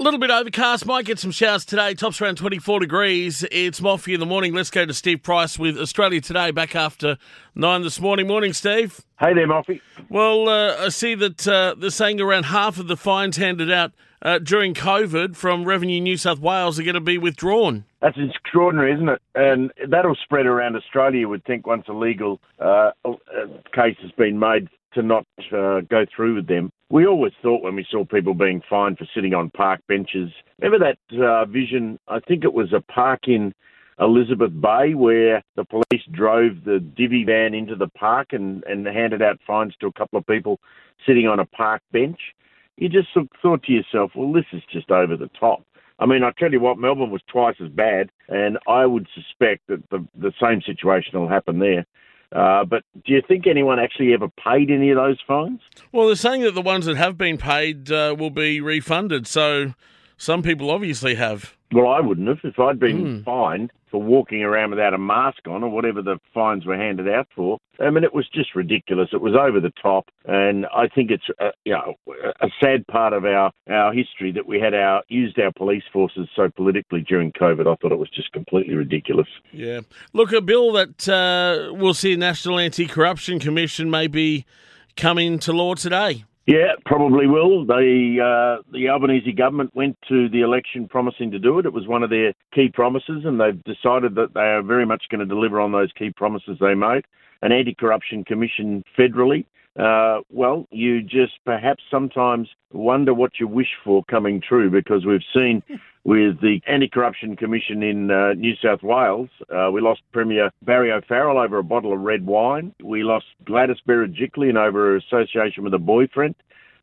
A little bit overcast, might get some showers today. Tops around 24 degrees. It's Moffy in the morning. Let's go to Steve Price with Australia Today back after nine this morning. Morning, Steve. Hey there, Moffy. Well, uh, I see that uh, they're saying around half of the fines handed out uh, during COVID from Revenue New South Wales are going to be withdrawn. That's extraordinary, isn't it? And that'll spread around Australia, you would think, once a legal uh, case has been made to not uh, go through with them. We always thought when we saw people being fined for sitting on park benches. Remember that uh, vision? I think it was a park in Elizabeth Bay where the police drove the divvy van into the park and, and handed out fines to a couple of people sitting on a park bench. You just thought to yourself, well, this is just over the top. I mean, I tell you what, Melbourne was twice as bad, and I would suspect that the, the same situation will happen there. Uh, but do you think anyone actually ever paid any of those fines? Well, they're saying that the ones that have been paid uh, will be refunded. So some people obviously have. Well, I wouldn't have. If I'd been mm. fined for walking around without a mask on or whatever the fines were handed out for, I mean, it was just ridiculous. It was over the top. And I think it's, a, uh, you know, a sad part of our, our history that we had our used our police forces so politically during COVID. I thought it was just completely ridiculous. Yeah. Look, a bill that uh, we'll see a National Anti Corruption Commission may be coming to law today. Yeah, probably will. They, uh, the Albanese government went to the election promising to do it. It was one of their key promises, and they've decided that they are very much going to deliver on those key promises they made. An anti-corruption commission federally. Uh, well, you just perhaps sometimes wonder what you wish for coming true because we've seen with the Anti-Corruption Commission in uh, New South Wales. Uh, we lost Premier Barry O'Farrell over a bottle of red wine. We lost Gladys Berejiklian over association with a boyfriend.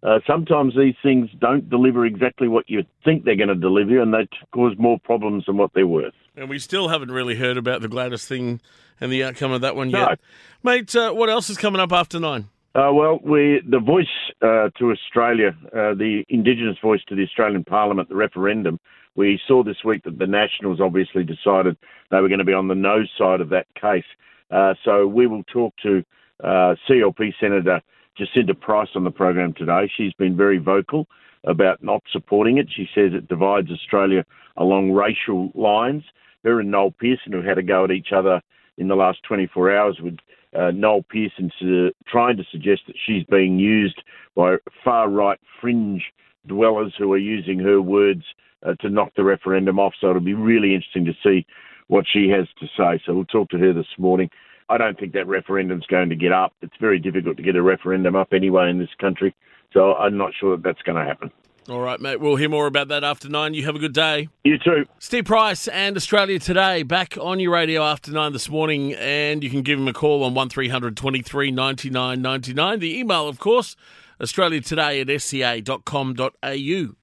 Uh, sometimes these things don't deliver exactly what you think they're going to deliver, and they cause more problems than what they're worth. And we still haven't really heard about the Gladys thing and the outcome of that one yet. Mate, uh, what else is coming up after nine? Uh, well, we the voice uh, to Australia, uh, the Indigenous voice to the Australian Parliament, the referendum. We saw this week that the Nationals obviously decided they were going to be on the no side of that case. Uh, so we will talk to uh, CLP Senator Jacinta Price on the program today. She's been very vocal about not supporting it. She says it divides Australia along racial lines. Her and Noel Pearson, who had a go at each other in the last 24 hours, would uh, Noel Pearson to, trying to suggest that she's being used by far right fringe dwellers who are using her words uh, to knock the referendum off. So it'll be really interesting to see what she has to say. So we'll talk to her this morning. I don't think that referendum's going to get up. It's very difficult to get a referendum up anyway in this country. So I'm not sure that that's going to happen. All right, mate. We'll hear more about that after nine. You have a good day. You too. Steve Price and Australia Today back on your radio after nine this morning, and you can give him a call on one 23 99 99. The email, of course, Australia Today at sca.com.au.